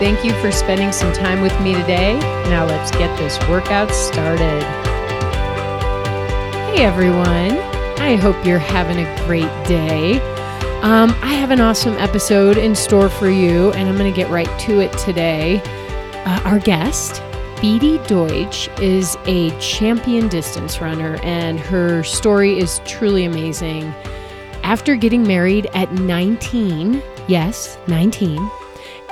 Thank you for spending some time with me today. Now let's get this workout started. Hey everyone, I hope you're having a great day. Um, I have an awesome episode in store for you, and I'm going to get right to it today. Uh, our guest, Beatie Deutsch, is a champion distance runner, and her story is truly amazing. After getting married at 19, yes, 19,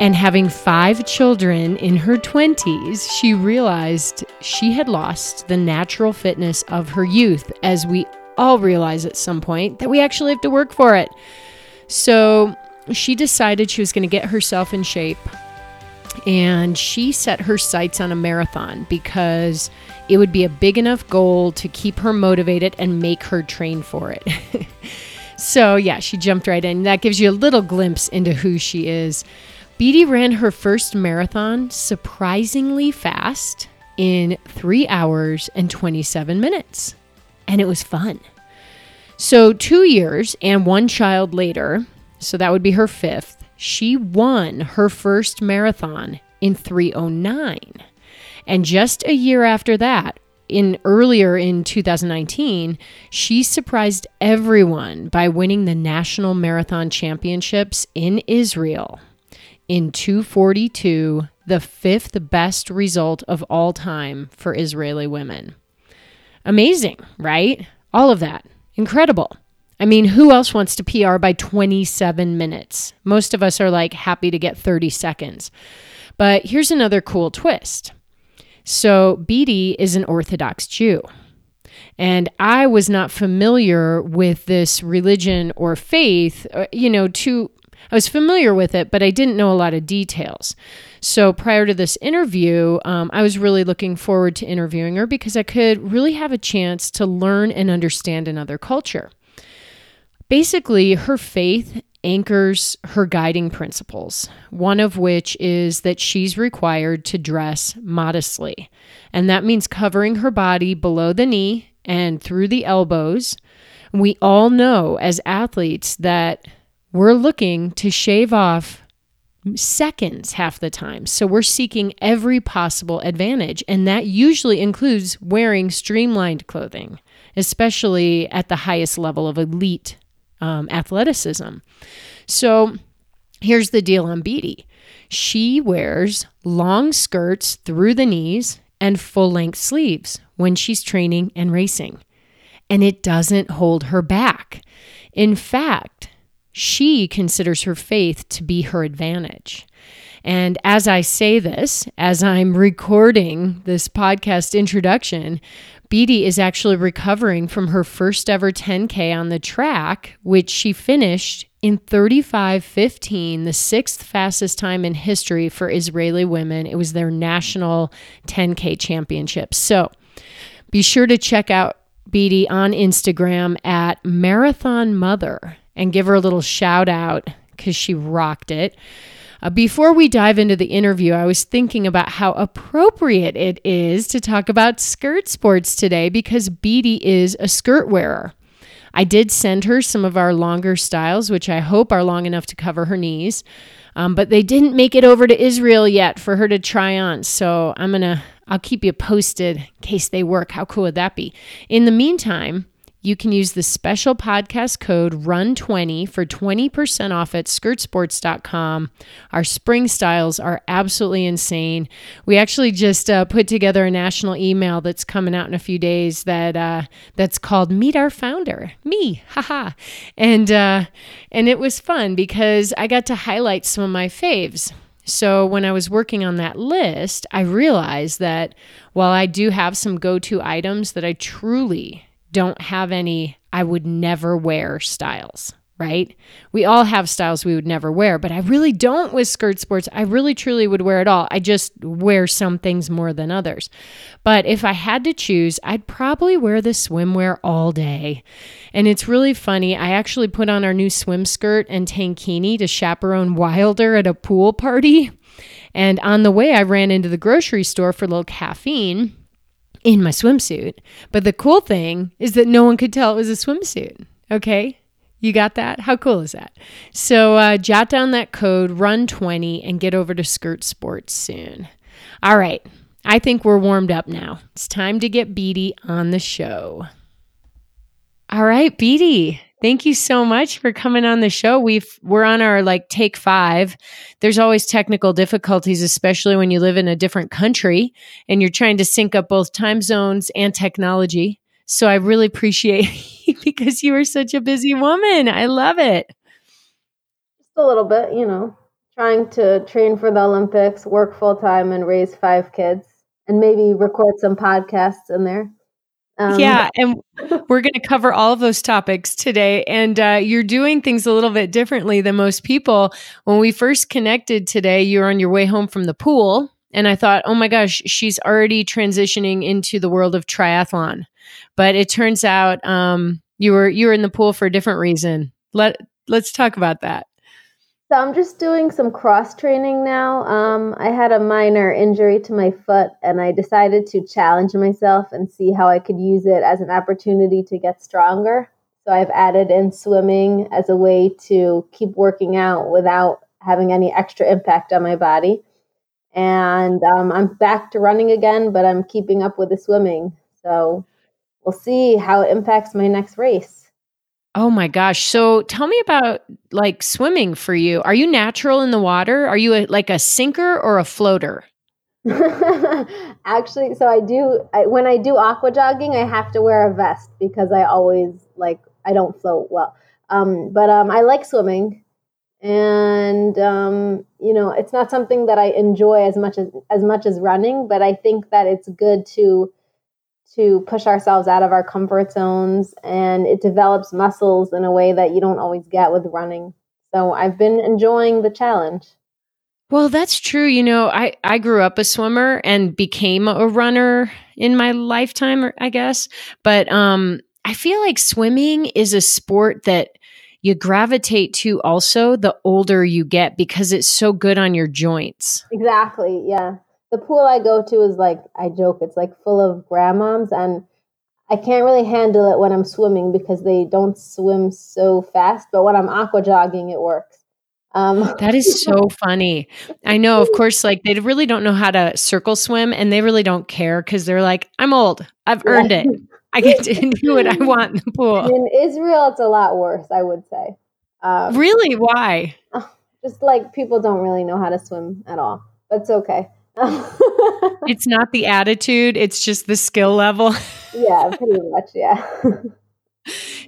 and having five children in her 20s, she realized she had lost the natural fitness of her youth, as we all realize at some point that we actually have to work for it. So she decided she was going to get herself in shape and she set her sights on a marathon because it would be a big enough goal to keep her motivated and make her train for it. so, yeah, she jumped right in. That gives you a little glimpse into who she is. Beatie ran her first marathon surprisingly fast in three hours and 27 minutes. And it was fun. So, two years and one child later, so that would be her fifth, she won her first marathon in 309. And just a year after that, in earlier in 2019, she surprised everyone by winning the National Marathon Championships in Israel in 242, the fifth best result of all time for Israeli women. Amazing, right? All of that. Incredible. I mean, who else wants to PR by 27 minutes? Most of us are like happy to get 30 seconds. But here's another cool twist. So, Beatie is an Orthodox Jew. And I was not familiar with this religion or faith, uh, you know, to I was familiar with it, but I didn't know a lot of details. So prior to this interview, um, I was really looking forward to interviewing her because I could really have a chance to learn and understand another culture. Basically, her faith anchors her guiding principles, one of which is that she's required to dress modestly. And that means covering her body below the knee and through the elbows. We all know as athletes that we're looking to shave off seconds half the time. So we're seeking every possible advantage. And that usually includes wearing streamlined clothing, especially at the highest level of elite um, athleticism. So here's the deal on Beatie she wears long skirts through the knees and full length sleeves when she's training and racing. And it doesn't hold her back. In fact, she considers her faith to be her advantage. And as I say this, as I'm recording this podcast introduction, Beatie is actually recovering from her first ever 10K on the track, which she finished in 35:15, the sixth fastest time in history for Israeli women. It was their national 10K championship. So be sure to check out Beatie on Instagram at Marathon Mother and give her a little shout out because she rocked it. Uh, before we dive into the interview, I was thinking about how appropriate it is to talk about skirt sports today because Beatie is a skirt wearer. I did send her some of our longer styles, which I hope are long enough to cover her knees. Um, but they didn't make it over to Israel yet for her to try on. So I'm to, I'll keep you posted in case they work. How cool would that be? In the meantime, you can use the special podcast code RUN20 for 20% off at skirtsports.com. Our spring styles are absolutely insane. We actually just uh, put together a national email that's coming out in a few days that uh, that's called Meet Our Founder, me, haha. And uh, and it was fun because I got to highlight some of my faves. So when I was working on that list, I realized that while I do have some go-to items that I truly don't have any I would never wear styles, right? We all have styles we would never wear, but I really don't with skirt sports. I really truly would wear it all. I just wear some things more than others. But if I had to choose, I'd probably wear the swimwear all day. And it's really funny. I actually put on our new swim skirt and tankini to chaperone Wilder at a pool party. And on the way, I ran into the grocery store for a little caffeine in my swimsuit. But the cool thing is that no one could tell it was a swimsuit. Okay. You got that? How cool is that? So uh, jot down that code, run 20, and get over to Skirt Sports soon. All right. I think we're warmed up now. It's time to get Beatie on the show. All right, Beatie. Thank you so much for coming on the show. We've we're on our like take 5. There's always technical difficulties especially when you live in a different country and you're trying to sync up both time zones and technology. So I really appreciate you because you are such a busy woman. I love it. Just a little bit, you know, trying to train for the Olympics, work full time, and raise five kids, and maybe record some podcasts in there. Um, yeah, and we're going to cover all of those topics today. And uh, you're doing things a little bit differently than most people. When we first connected today, you were on your way home from the pool, and I thought, oh my gosh, she's already transitioning into the world of triathlon. But it turns out um, you were you were in the pool for a different reason. Let let's talk about that. So I'm just doing some cross training now. Um, I had a minor injury to my foot, and I decided to challenge myself and see how I could use it as an opportunity to get stronger. So I've added in swimming as a way to keep working out without having any extra impact on my body. And um, I'm back to running again, but I'm keeping up with the swimming. So we'll see how it impacts my next race. Oh my gosh. So tell me about like swimming for you. Are you natural in the water? Are you a, like a sinker or a floater? Actually, so I do I, when I do aqua jogging, I have to wear a vest because I always like I don't float well. Um, but um, I like swimming, and um, you know it's not something that I enjoy as much as as much as running. But I think that it's good to to push ourselves out of our comfort zones and it develops muscles in a way that you don't always get with running. So I've been enjoying the challenge. Well, that's true. You know, I, I grew up a swimmer and became a runner in my lifetime, I guess. But um, I feel like swimming is a sport that you gravitate to also the older you get because it's so good on your joints. Exactly. Yeah the pool I go to is like I joke, it's like full of grandmoms and I can't really handle it when I'm swimming because they don't swim so fast, but when I'm aqua jogging it works. Um, that is so funny. I know, of course, like they really don't know how to circle swim and they really don't care because they're like, I'm old. I've earned yeah. it. I get to do what I want in the pool. In Israel, it's a lot worse, I would say. Um, really? Why? Just like people don't really know how to swim at all. But it's okay. it's not the attitude, it's just the skill level. yeah, pretty much, yeah.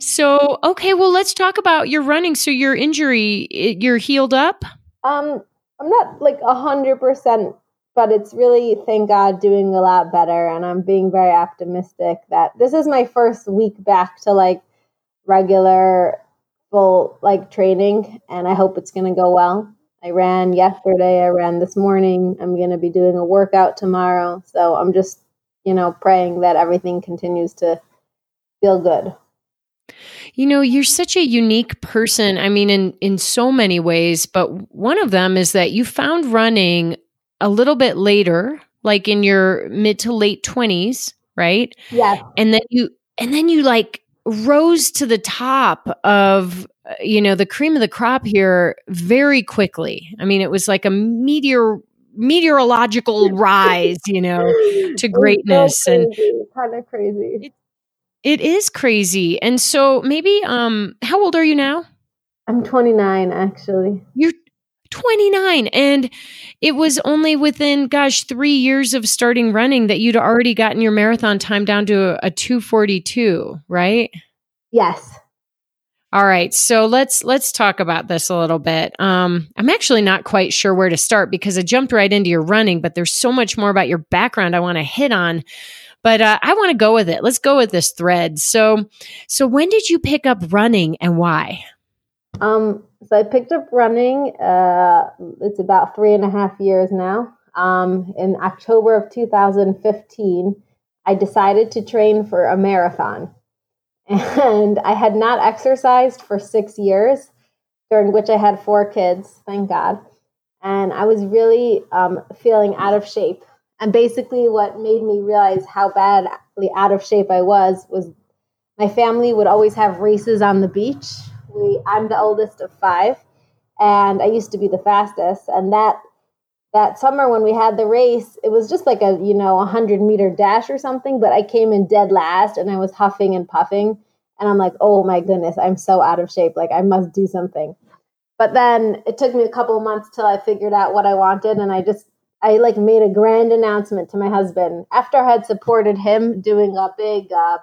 so, okay, well, let's talk about your running. So, your injury, you're healed up? Um, I'm not like a hundred percent, but it's really, thank God, doing a lot better. And I'm being very optimistic that this is my first week back to like regular full like training, and I hope it's going to go well. I ran yesterday, I ran this morning. I'm going to be doing a workout tomorrow. So I'm just, you know, praying that everything continues to feel good. You know, you're such a unique person. I mean, in in so many ways, but one of them is that you found running a little bit later, like in your mid to late 20s, right? Yeah. And then you and then you like rose to the top of you know the cream of the crop here very quickly. I mean it was like a meteor meteorological rise you know to greatness so and kind of crazy. It, it is crazy. And so maybe um how old are you now? I'm 29 actually. You're 29 and it was only within gosh 3 years of starting running that you'd already gotten your marathon time down to a, a 242 right? Yes all right, so let's let's talk about this a little bit. Um, I'm actually not quite sure where to start because I jumped right into your running, but there's so much more about your background I want to hit on. But uh, I want to go with it. Let's go with this thread. So, so when did you pick up running and why? Um, so I picked up running. Uh, it's about three and a half years now. Um, in October of 2015, I decided to train for a marathon. And I had not exercised for six years, during which I had four kids, thank God. And I was really um, feeling out of shape. And basically, what made me realize how badly out of shape I was was my family would always have races on the beach. We, I'm the oldest of five, and I used to be the fastest. And that that summer when we had the race, it was just like a you know a hundred meter dash or something. But I came in dead last, and I was huffing and puffing, and I'm like, oh my goodness, I'm so out of shape. Like I must do something. But then it took me a couple months till I figured out what I wanted, and I just I like made a grand announcement to my husband after I had supported him doing a big uh,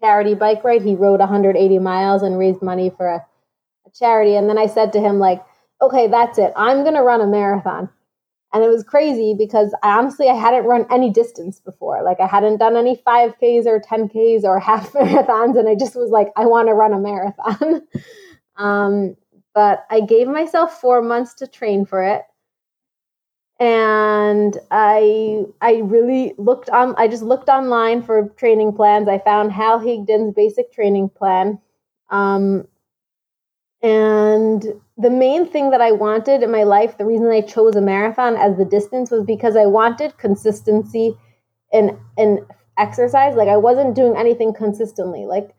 charity bike ride. He rode 180 miles and raised money for a, a charity. And then I said to him, like, okay, that's it. I'm going to run a marathon. And it was crazy because I honestly I hadn't run any distance before. Like I hadn't done any 5Ks or 10Ks or half marathons. And I just was like, I want to run a marathon. um, but I gave myself four months to train for it and I I really looked on I just looked online for training plans. I found Hal Higdon's basic training plan. Um, and the main thing that I wanted in my life, the reason I chose a marathon as the distance was because I wanted consistency in in exercise. Like I wasn't doing anything consistently. Like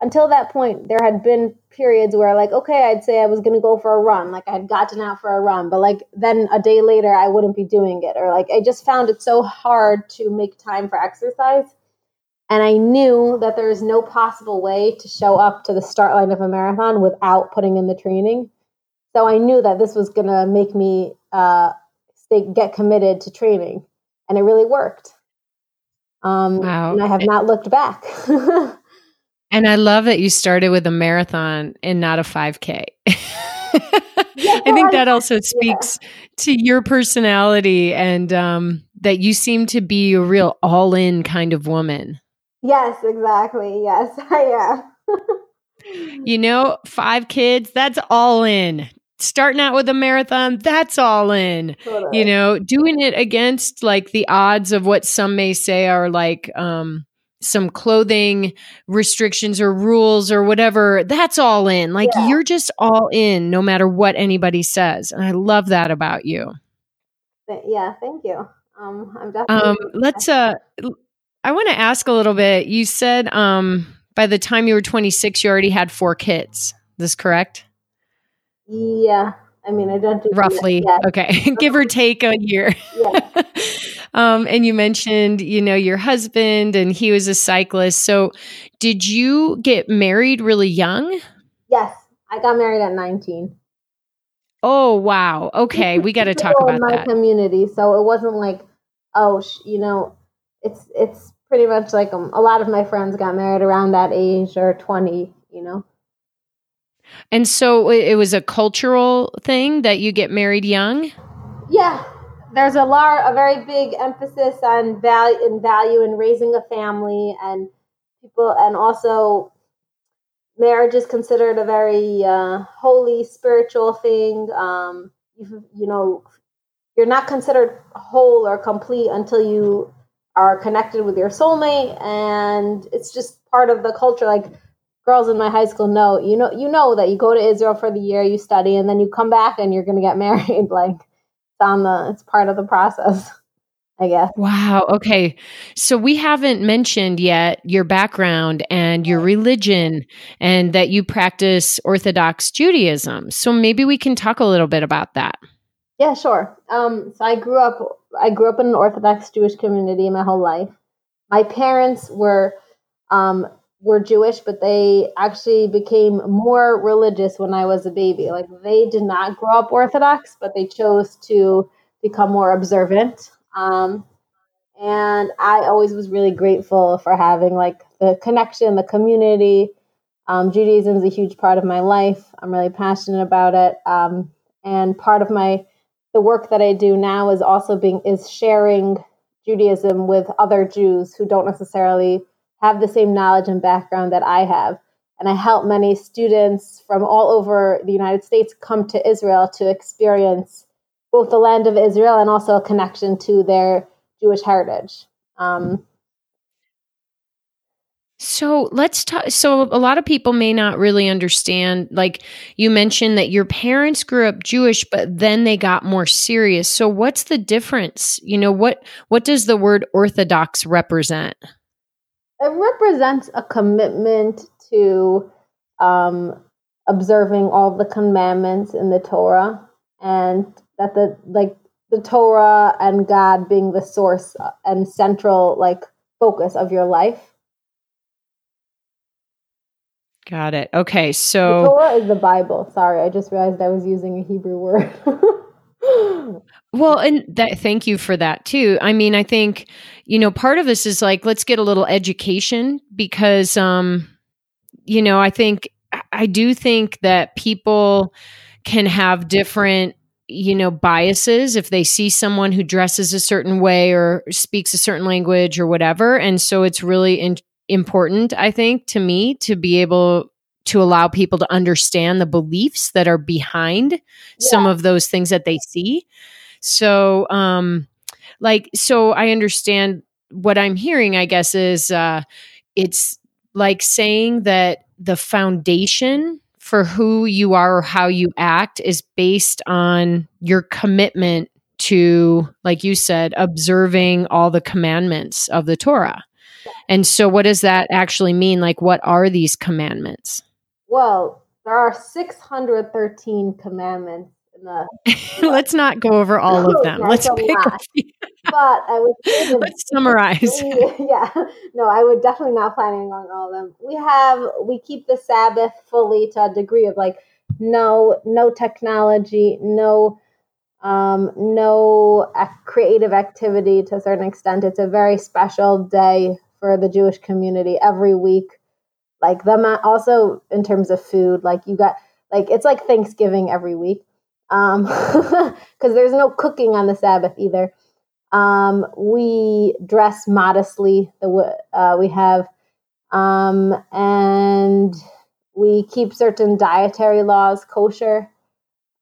until that point, there had been periods where, like, okay, I'd say I was going to go for a run, like I had gotten out for a run, but like then a day later, I wouldn't be doing it, or like I just found it so hard to make time for exercise. And I knew that there is no possible way to show up to the start line of a marathon without putting in the training. So I knew that this was going to make me uh, stay, get committed to training, and it really worked. Um, wow. And I have not looked back. And I love that you started with a marathon and not a 5K. I think that also speaks yeah. to your personality and um, that you seem to be a real all in kind of woman. Yes, exactly. Yes, I am. you know, five kids, that's all in. Starting out with a marathon, that's all in. Totally. You know, doing it against like the odds of what some may say are like, um, some clothing restrictions or rules or whatever, that's all in. Like yeah. you're just all in no matter what anybody says. And I love that about you. Yeah, thank you. Um, I'm definitely. Um, let's. Uh, I want to ask a little bit. You said um, by the time you were 26, you already had four kids. Is this correct? Yeah. I mean, I don't do roughly. Okay, give or take a year. Yeah. Um, and you mentioned, you know, your husband and he was a cyclist. So did you get married really young? Yes. I got married at 19. Oh, wow. Okay. We got to talk about my that. community. So it wasn't like, oh, sh- you know, it's, it's pretty much like um, a lot of my friends got married around that age or 20, you know. And so it was a cultural thing that you get married young? Yeah, there's a lar- a very big emphasis on value and value in raising a family and people and also marriage is considered a very uh, holy spiritual thing um, you, you know you're not considered whole or complete until you are connected with your soulmate and it's just part of the culture like girls in my high school know you know you know that you go to israel for the year you study and then you come back and you're going to get married like it's on the it's part of the process I guess. Wow. Okay. So we haven't mentioned yet your background and your religion and that you practice Orthodox Judaism. So maybe we can talk a little bit about that. Yeah, sure. Um, so I grew up I grew up in an Orthodox Jewish community my whole life. My parents were um, were Jewish, but they actually became more religious when I was a baby. Like they did not grow up Orthodox, but they chose to become more observant. Um, and I always was really grateful for having like the connection, the community. Um, Judaism is a huge part of my life. I'm really passionate about it. Um, and part of my the work that I do now is also being is sharing Judaism with other Jews who don't necessarily have the same knowledge and background that I have. and I help many students from all over the United States come to Israel to experience both the land of Israel and also a connection to their Jewish heritage. Um, so let's talk. So, a lot of people may not really understand. Like you mentioned that your parents grew up Jewish, but then they got more serious. So, what's the difference? You know, what what does the word Orthodox represent? It represents a commitment to um, observing all the commandments in the Torah, and that the like the Torah and God being the source and central like focus of your life Got it. Okay, so the Torah is the Bible. Sorry, I just realized I was using a Hebrew word. well, and that thank you for that too. I mean, I think you know part of this is like let's get a little education because um you know, I think I do think that people can have different you know biases if they see someone who dresses a certain way or speaks a certain language or whatever and so it's really in- important, I think, to me to be able to allow people to understand the beliefs that are behind yeah. some of those things that they see. So, um, like, so I understand what I'm hearing, I guess, is uh, it's like saying that the foundation for who you are or how you act is based on your commitment to, like you said, observing all the commandments of the Torah. And so, what does that actually mean? Like, what are these commandments? Well, there are 613 commandments in the. Let's not go over all of them. Let's pick a few. but I would say let's summarize. yeah, no, I would definitely not planning on all of them. We have we keep the Sabbath fully to a degree of like no no technology, no um, no creative activity to a certain extent. It's a very special day for the Jewish community every week. Like them also in terms of food, like you got like it's like Thanksgiving every week. Um because there's no cooking on the Sabbath either. Um we dress modestly. The uh, we have um and we keep certain dietary laws kosher.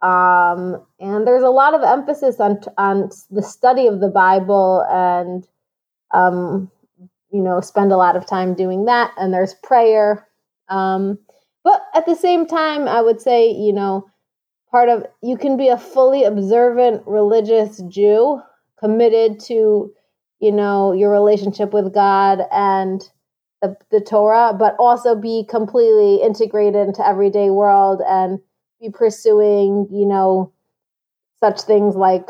Um, and there's a lot of emphasis on on the study of the Bible and um, you know, spend a lot of time doing that. And there's prayer. Um, but at the same time, I would say, you know, part of you can be a fully observant religious Jew committed to, you know, your relationship with God and the, the Torah, but also be completely integrated into everyday world and be pursuing, you know, such things like,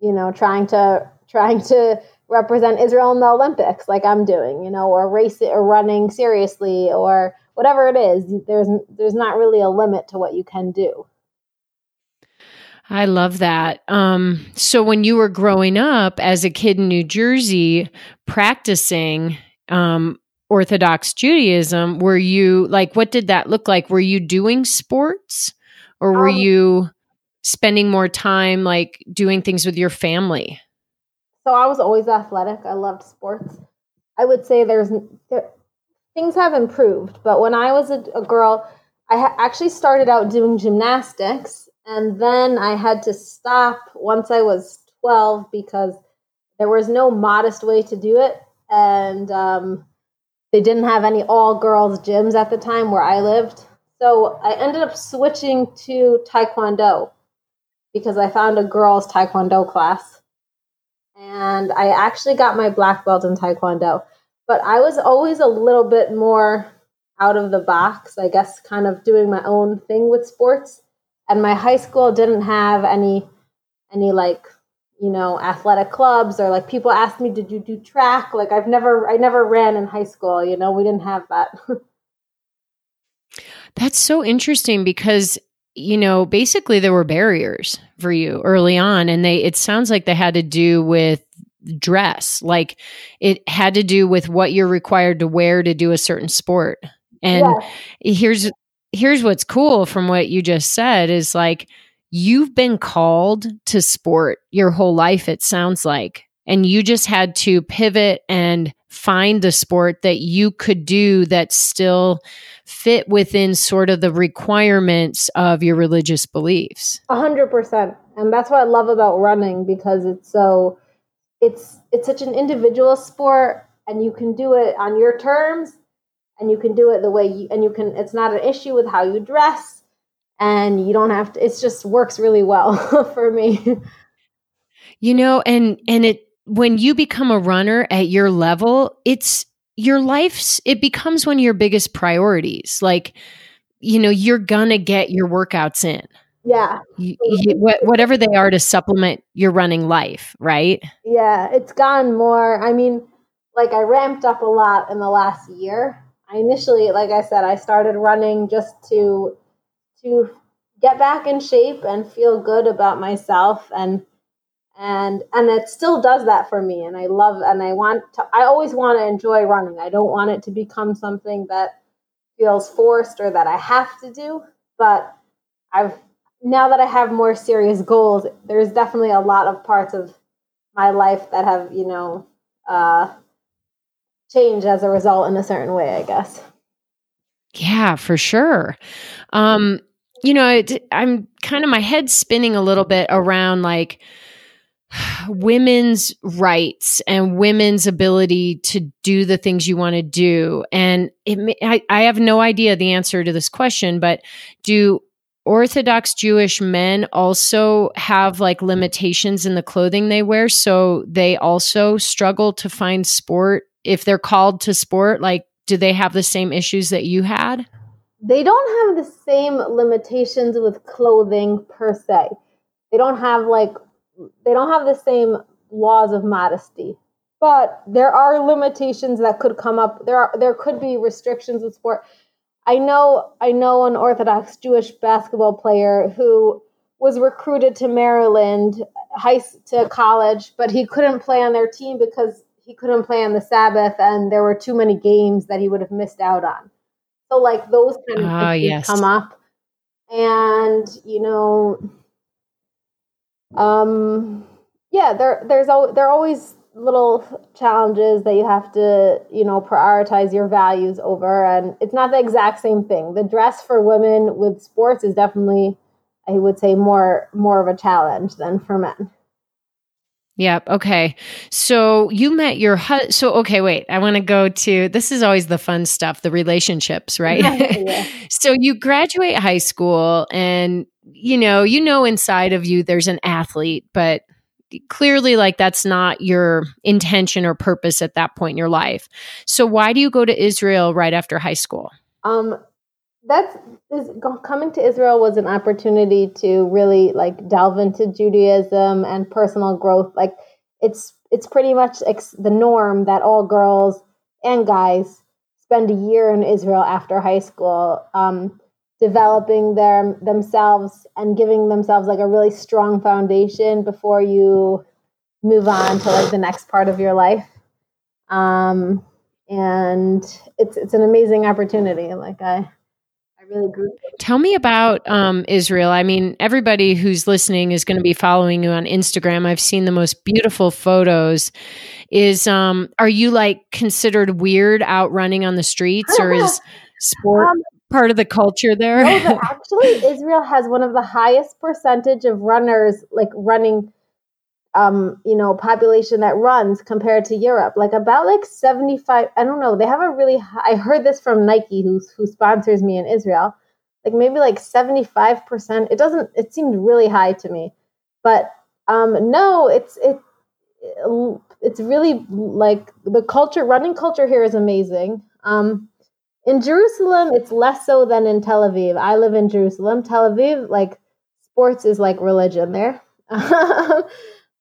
you know, trying to trying to represent Israel in the Olympics, like I'm doing, you know, or race or running seriously, or whatever it is. There's there's not really a limit to what you can do. I love that. Um, so when you were growing up as a kid in New Jersey, practicing um, Orthodox Judaism, were you like, what did that look like? Were you doing sports, or were um, you spending more time like doing things with your family? So I was always athletic. I loved sports. I would say there's there, things have improved, but when I was a, a girl, I ha- actually started out doing gymnastics, and then I had to stop once I was 12 because there was no modest way to do it, and um, they didn't have any all girls gyms at the time where I lived. So I ended up switching to Taekwondo because I found a girls' Taekwondo class and I actually got my black belt in Taekwondo. But I was always a little bit more out of the box, I guess, kind of doing my own thing with sports. And my high school didn't have any, any like, you know, athletic clubs or like people asked me, did you do track? Like I've never, I never ran in high school. You know, we didn't have that. That's so interesting because you know, basically there were barriers for you early on and they it sounds like they had to do with dress. Like it had to do with what you're required to wear to do a certain sport. And yeah. here's here's what's cool from what you just said is like you've been called to sport your whole life it sounds like and you just had to pivot and find the sport that you could do that still fit within sort of the requirements of your religious beliefs. A hundred percent. And that's what I love about running because it's so it's it's such an individual sport and you can do it on your terms and you can do it the way you and you can it's not an issue with how you dress and you don't have to it just works really well for me you know and and it when you become a runner at your level it's your life's it becomes one of your biggest priorities. Like you know you're gonna get your workouts in. Yeah. You, you, whatever they are to supplement your running life right? Yeah it's gone more i mean like i ramped up a lot in the last year. I initially, like I said, I started running just to to get back in shape and feel good about myself and and and it still does that for me and I love and I want to I always want to enjoy running. I don't want it to become something that feels forced or that I have to do, but I've now that I have more serious goals, there's definitely a lot of parts of my life that have, you know, uh, change as a result in a certain way, I guess. Yeah, for sure. Um, you know, it, I'm kind of my head spinning a little bit around like women's rights and women's ability to do the things you want to do. And it, I, I have no idea the answer to this question, but do Orthodox Jewish men also have like limitations in the clothing they wear? So they also struggle to find sport if they're called to sport, like do they have the same issues that you had? They don't have the same limitations with clothing per se. They don't have like they don't have the same laws of modesty. But there are limitations that could come up. There are there could be restrictions with sport. I know I know an Orthodox Jewish basketball player who was recruited to Maryland high to college, but he couldn't play on their team because he couldn't play on the Sabbath and there were too many games that he would have missed out on. So like those kind of uh, yes. come up. And, you know, um yeah, there there's al- there are always little challenges that you have to, you know, prioritize your values over and it's not the exact same thing. The dress for women with sports is definitely I would say more more of a challenge than for men. Yep. Okay. So you met your husband. So, okay, wait. I want to go to this is always the fun stuff, the relationships, right? yeah. so you graduate high school and, you know, you know, inside of you there's an athlete, but clearly like that's not your intention or purpose at that point in your life. So why do you go to Israel right after high school? Um, that's is, coming to Israel was an opportunity to really like delve into Judaism and personal growth. Like it's it's pretty much ex- the norm that all girls and guys spend a year in Israel after high school, um, developing their themselves and giving themselves like a really strong foundation before you move on to like the next part of your life. Um, and it's it's an amazing opportunity. Like I really grew. Tell me about um, Israel. I mean, everybody who's listening is going to be following you on Instagram. I've seen the most beautiful photos. Is um, are you like considered weird out running on the streets, or is sport? Um, part of the culture there? No, actually, Israel has one of the highest percentage of runners like running um, you know, population that runs compared to Europe. Like about like 75, I don't know, they have a really high, I heard this from Nike who who sponsors me in Israel. Like maybe like 75%. It doesn't it seemed really high to me. But um no, it's it it's really like the culture running culture here is amazing. Um in Jerusalem, it's less so than in Tel Aviv. I live in Jerusalem. Tel Aviv, like sports is like religion there.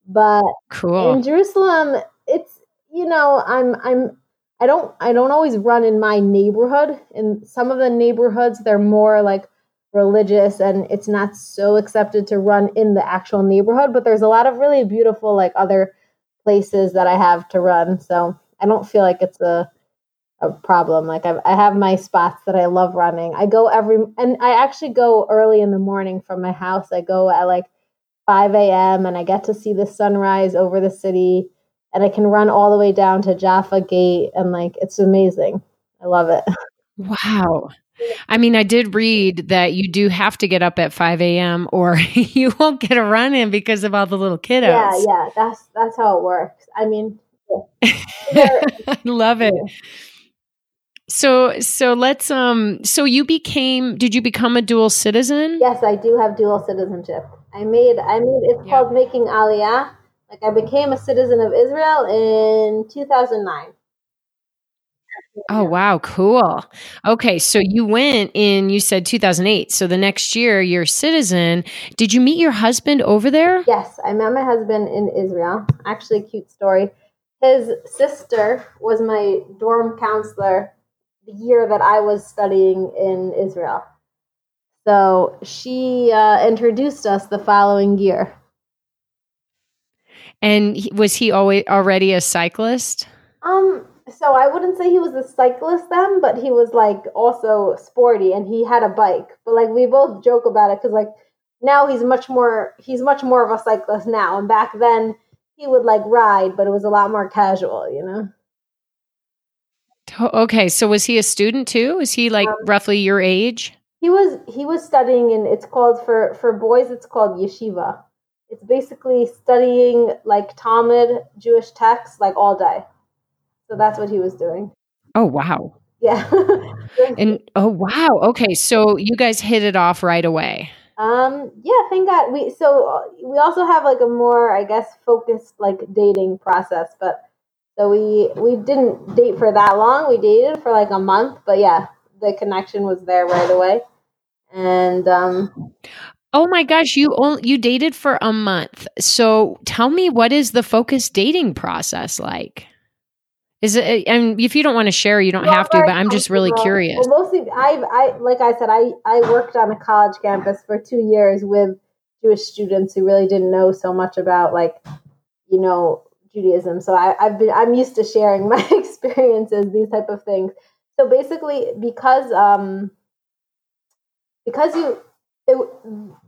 But cool. in Jerusalem, it's you know, I'm I'm I don't I don't always run in my neighborhood. In some of the neighborhoods, they're more like religious and it's not so accepted to run in the actual neighborhood, but there's a lot of really beautiful like other places that I have to run. So I don't feel like it's a a problem. Like I've, I have my spots that I love running. I go every, and I actually go early in the morning from my house. I go at like 5 a.m. and I get to see the sunrise over the city. and I can run all the way down to Jaffa Gate, and like it's amazing. I love it. Wow. I mean, I did read that you do have to get up at 5 a.m. or you won't get a run in because of all the little kiddos. Yeah, yeah, that's that's how it works. I mean, I love it. So so let's um so you became did you become a dual citizen? Yes, I do have dual citizenship. I made I made it's yeah. called making aliyah. Like I became a citizen of Israel in 2009. Oh wow, cool. Okay, so you went in you said 2008. So the next year you're a citizen. Did you meet your husband over there? Yes, I met my husband in Israel. Actually, cute story. His sister was my dorm counselor the year that I was studying in Israel. So she uh, introduced us the following year. And was he always already a cyclist? Um, so I wouldn't say he was a cyclist then, but he was like also sporty and he had a bike. But like we both joke about it because like now he's much more he's much more of a cyclist now, and back then he would like ride, but it was a lot more casual, you know. Okay, so was he a student too? Is he like um, roughly your age? He was he was studying and it's called for for boys it's called yeshiva. It's basically studying like Talmud, Jewish texts like all day. So that's what he was doing. Oh wow. Yeah. and oh wow. Okay, so you guys hit it off right away. Um yeah, thank God. We so uh, we also have like a more I guess focused like dating process, but so we we didn't date for that long. We dated for like a month, but yeah, the connection was there right away. And um Oh my gosh, you only, you dated for a month. So tell me what is the focus dating process like? Is it and if you don't want to share, you don't well, have to, but I'm just really curious. Well, mostly I've I like I said, I, I worked on a college campus for two years with Jewish students who really didn't know so much about like, you know, Judaism. So I, I've been I'm used to sharing my experiences, these type of things. So basically, because um, because you it,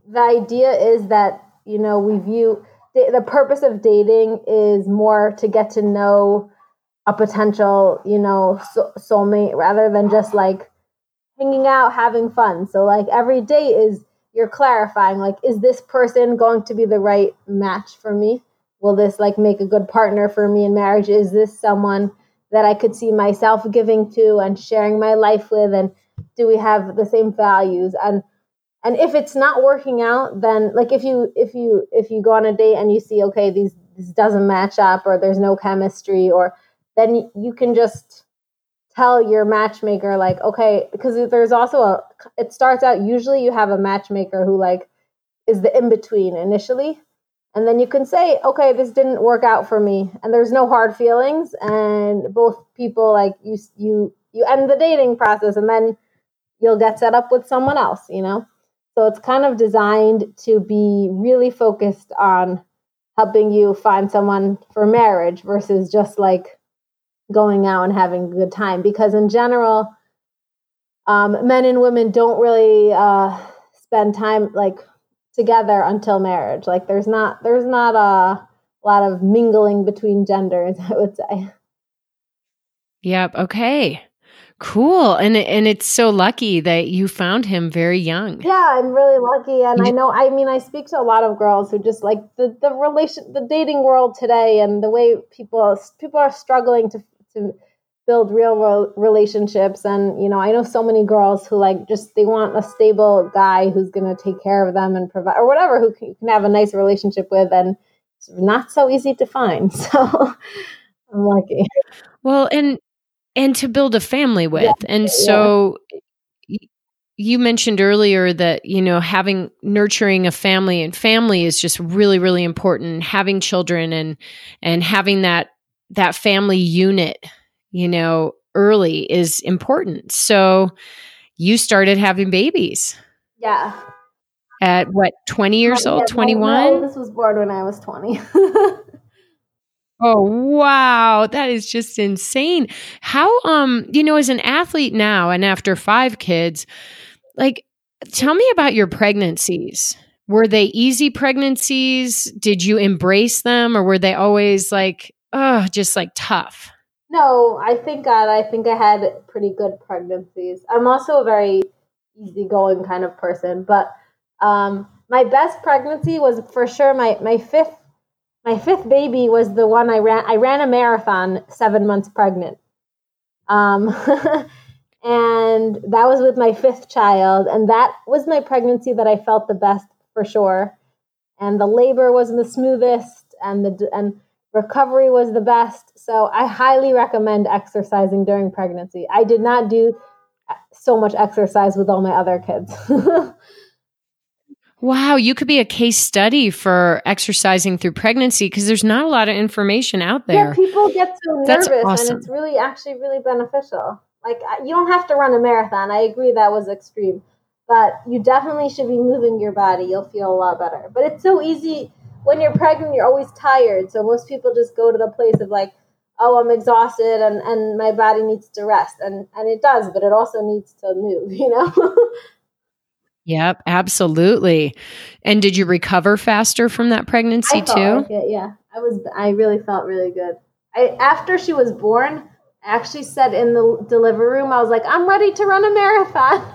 the idea is that you know we view the, purpose of dating is more to get to know a potential you know soulmate rather than just like hanging out having fun. So like every day is you're clarifying like is this person going to be the right match for me? Will this like make a good partner for me in marriage? Is this someone that i could see myself giving to and sharing my life with and do we have the same values? And and if it's not working out then like if you if you if you go on a date and you see okay these this doesn't match up or there's no chemistry or then you can just tell your matchmaker like okay because there's also a it starts out usually you have a matchmaker who like is the in between initially and then you can say okay this didn't work out for me. And there's no hard feelings. And both people like you you you end the dating process and then you'll get set up with someone else you know? So it's kind of designed to be really focused on helping you find someone for marriage versus just like going out and having a good time. Because in general um, men and women don't really uh, spend time like together until marriage. Like there's not there's not a lot of mingling between genders, I would say. Yep. Okay. Cool. And and it's so lucky that you found him very young. Yeah, I'm really lucky and I know I mean I speak to a lot of girls who just like the the relation the dating world today and the way people people are struggling to to build real relationships. And you know i know so many girls who like just they want a stable guy who's going to take care of them and provide or whatever who can, can have a nice relationship with and it's not so easy to find. So i'm lucky. Well and and to build a family with. Yeah, and so you mentioned earlier that you know having nurturing a family and family is just really really important. Having children and and having that that family unit you know, early is important. So you started having babies. Yeah. At what, 20 years old, 21? this was born when I was 20. oh, wow. That is just insane. How, um, you know, as an athlete now and after five kids, like, tell me about your pregnancies. Were they easy pregnancies? Did you embrace them or were they always like oh, just like tough? No, I think God, I think I had pretty good pregnancies. I'm also a very easygoing kind of person, but um, my best pregnancy was for sure my my fifth my fifth baby was the one I ran. I ran a marathon seven months pregnant. Um, and that was with my fifth child. And that was my pregnancy that I felt the best for sure. And the labor was the smoothest and the, and recovery was the best. So I highly recommend exercising during pregnancy. I did not do uh, so much exercise with all my other kids. Wow, you could be a case study for exercising through pregnancy because there's not a lot of information out there. Yeah, people get so nervous, awesome. and it's really actually really beneficial. Like you don't have to run a marathon. I agree that was extreme, but you definitely should be moving your body. You'll feel a lot better. But it's so easy when you're pregnant. You're always tired, so most people just go to the place of like, oh, I'm exhausted and and my body needs to rest, and and it does, but it also needs to move. You know. Yep, absolutely. And did you recover faster from that pregnancy too? Like it, yeah, I was. I really felt really good. I after she was born, I actually said in the delivery room, I was like, "I'm ready to run a marathon."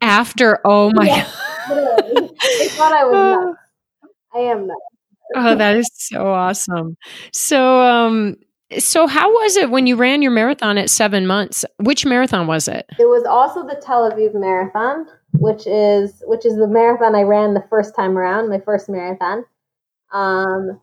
after, oh my yeah, god! they thought I was nuts. I am nuts. Oh, that is so awesome. So, um, so, how was it when you ran your marathon at seven months? Which marathon was it? It was also the Tel Aviv Marathon, which is which is the marathon I ran the first time around, my first marathon. Um,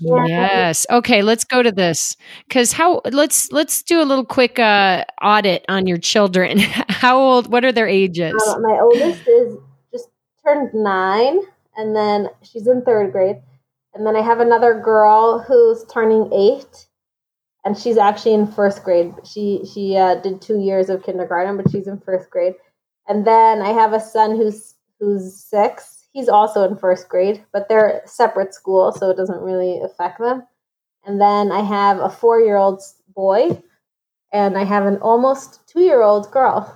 yes. Okay, let's go to this because how let's let's do a little quick uh, audit on your children. how old? What are their ages? Uh, my oldest is just turned nine, and then she's in third grade, and then I have another girl who's turning eight and she's actually in first grade. She she uh, did two years of kindergarten, but she's in first grade. And then I have a son who's who's six. He's also in first grade, but they're separate school, so it doesn't really affect them. And then I have a four year old boy, and I have an almost two year old girl.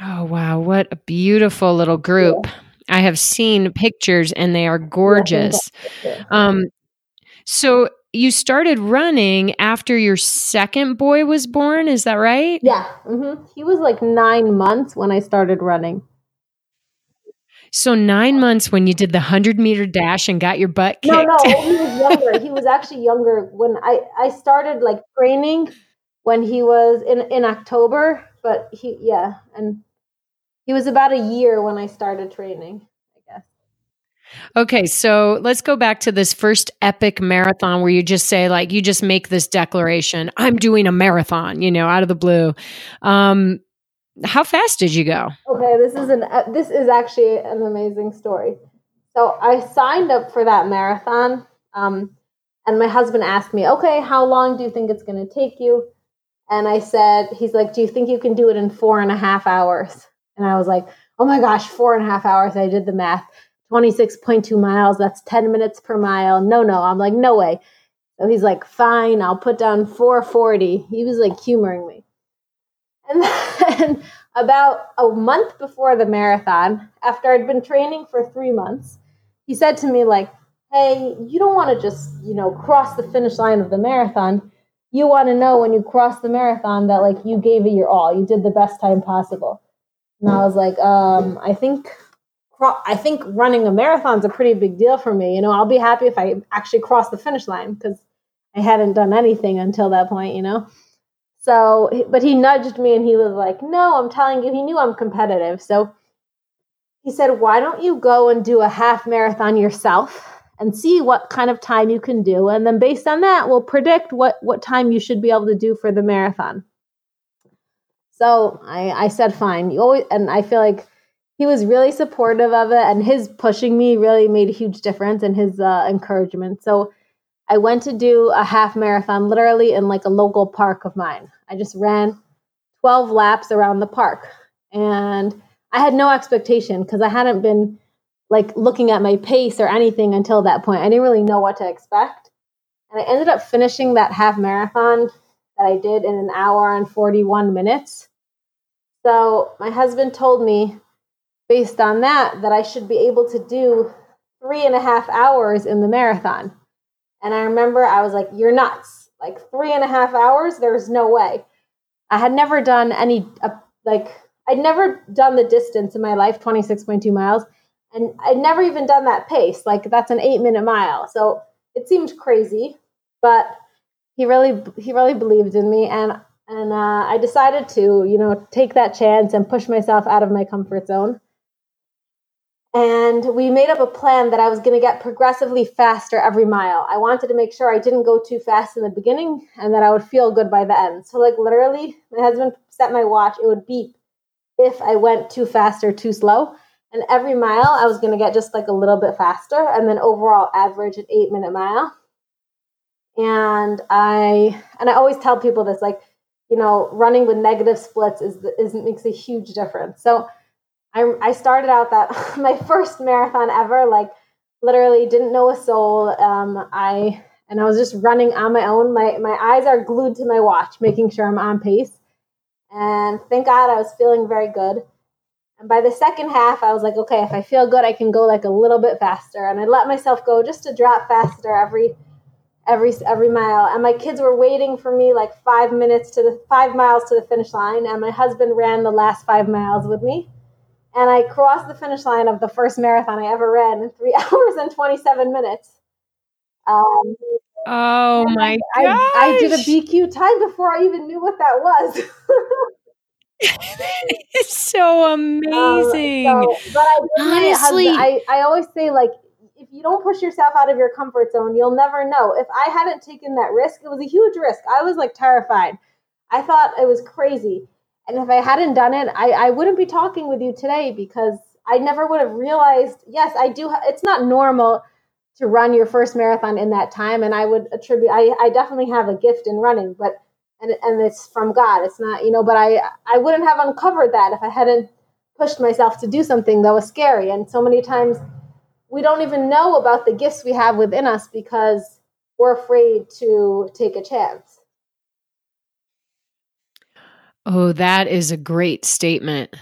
Oh wow, what a beautiful little group. Yeah. I have seen pictures and they are gorgeous. Um, so you started running after your second boy was born. Is that right? Yeah. Mm-hmm. He was like nine months when I started running. So nine months when you did the hundred meter dash and got your butt kicked. No, no, he was younger. he was actually younger when I I started like training when he was in in October. But he yeah, and he was about a year when I started training. I guess. Okay, so let's go back to this first epic marathon where you just say, like, you just make this declaration I'm doing a marathon, you know, out of the blue. Um, how fast did you go? Okay, this is an uh, this is actually an amazing story. So I signed up for that marathon, um, and my husband asked me, "Okay, how long do you think it's going to take you?" And I said, "He's like, do you think you can do it in four and a half hours?" And I was like, "Oh my gosh, four and a half hours!" I did the math. 26.2 miles. That's 10 minutes per mile. No, no. I'm like, no way. So he's like, fine, I'll put down 440. He was like humoring me. And then about a month before the marathon, after I'd been training for three months, he said to me, like, hey, you don't want to just, you know, cross the finish line of the marathon. You want to know when you cross the marathon that, like, you gave it your all. You did the best time possible. And I was like, um, I think I think running a marathon is a pretty big deal for me. You know, I'll be happy if I actually cross the finish line because I hadn't done anything until that point, you know? So, but he nudged me and he was like, No, I'm telling you, he knew I'm competitive. So he said, Why don't you go and do a half marathon yourself and see what kind of time you can do? And then based on that, we'll predict what, what time you should be able to do for the marathon. So I, I said, Fine. You always, and I feel like, he was really supportive of it and his pushing me really made a huge difference in his uh, encouragement. So i went to do a half marathon literally in like a local park of mine. I just ran 12 laps around the park and i had no expectation because i hadn't been like looking at my pace or anything until that point. I didn't really know what to expect. And i ended up finishing that half marathon that i did in an hour and 41 minutes so my husband told me based on that that I should be able to do three and a half hours in the marathon. And I remember I was like, You're nuts. Like three and a half hours? There's no way. I had never done any, uh, like, I'd never done the distance in my life, 26.2 miles. And I'd never even done that pace. Like, that's an eight minute mile. So it seemed crazy, but he really, he really believed in me. And, and uh, I decided to, you know, take that chance and push myself out of my comfort zone. And we made up a plan that I was going to get progressively faster every mile. I wanted to make sure I didn't go too fast in the beginning and that I would feel good by the end. So, like, literally, my husband set my watch, it would beep if I went too fast or too slow. And every mile, I was going to get just like a little bit faster and then overall average an eight minute mile. And I, and I always tell people this, like, you know, running with negative splits is, is makes a huge difference. So, I, I started out that my first marathon ever, like literally didn't know a soul. Um, I and I was just running on my own. My my eyes are glued to my watch, making sure I'm on pace. And thank God I was feeling very good. And by the second half, I was like, okay, if I feel good, I can go like a little bit faster. And I let myself go just to drop faster every every every mile. And my kids were waiting for me like five minutes to the five miles to the finish line. And my husband ran the last five miles with me and I crossed the finish line of the first marathon I ever ran in three hours and 27 minutes. Um, oh my I, god! I, I, did a BQ time before I even knew what that was. it's so amazing. Um, so, but I, Honestly, I, I always say like you don't push yourself out of your comfort zone, you'll never know. If I hadn't taken that risk, it was a huge risk. I was like terrified. I thought it was crazy. And if I hadn't done it, I, I wouldn't be talking with you today because I never would have realized, yes, I do. Ha- it's not normal to run your first marathon in that time. And I would attribute, I, I definitely have a gift in running, but, and, and it's from God. It's not, you know, but I, I wouldn't have uncovered that if I hadn't pushed myself to do something that was scary. And so many times we don't even know about the gifts we have within us because we're afraid to take a chance. Oh, that is a great statement.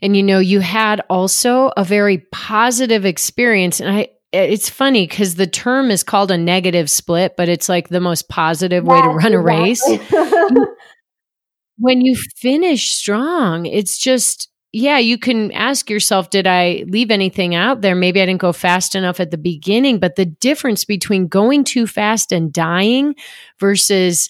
And you know, you had also a very positive experience. And I, it's funny because the term is called a negative split, but it's like the most positive way to run a race. when you finish strong, it's just, yeah, you can ask yourself, did I leave anything out there? Maybe I didn't go fast enough at the beginning. But the difference between going too fast and dying versus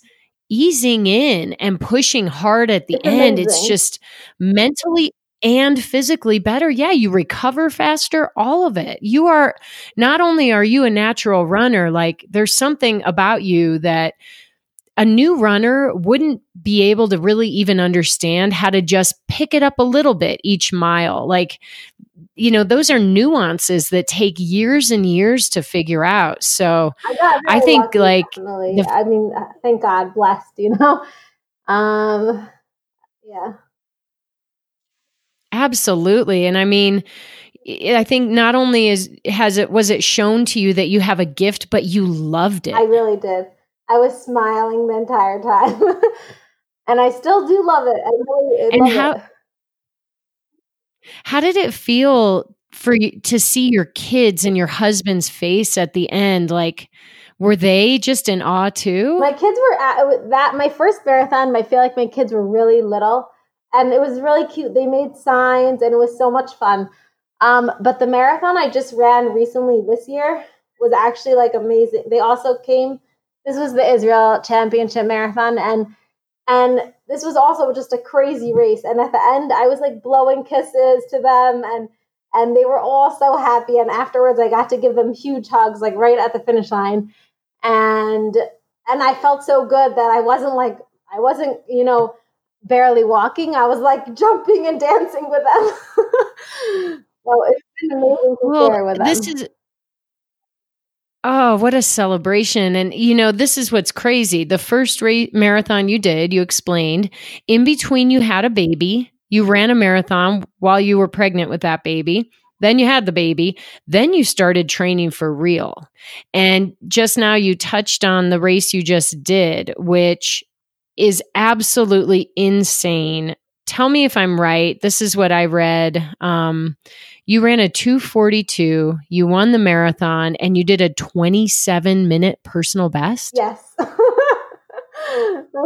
easing in and pushing hard at the it's end, amazing. it's just mentally and physically better. Yeah, you recover faster, all of it. You are not only are you a natural runner, like there's something about you that a new runner wouldn't be able to really even understand how to just pick it up a little bit each mile. Like you know those are nuances that take years and years to figure out. So i, I think lucky, like the, i mean uh, thank god blessed you know? Um yeah. Absolutely. And i mean i think not only is has it was it shown to you that you have a gift but you loved it. I really did i was smiling the entire time and i still do love it i really and how it how did it feel for you to see your kids and your husband's face at the end? Like, were they just in awe too? My kids were at that. My first marathon, I feel like my kids were really little, and it was really cute. They made signs, and it was so much fun. Um, but the marathon I just ran recently this year was actually like amazing. They also came. This was the Israel Championship Marathon, and and this was also just a crazy race. And at the end, I was like blowing kisses to them and and they were all so happy. And afterwards I got to give them huge hugs, like right at the finish line. And and I felt so good that I wasn't like I wasn't, you know, barely walking. I was like jumping and dancing with them. so it's been amazing to well, share with them. This is Oh, what a celebration. And, you know, this is what's crazy. The first ra- marathon you did, you explained, in between you had a baby. You ran a marathon while you were pregnant with that baby. Then you had the baby. Then you started training for real. And just now you touched on the race you just did, which is absolutely insane. Tell me if I'm right. This is what I read. Um, You ran a 242, you won the marathon, and you did a 27 minute personal best? Yes. Those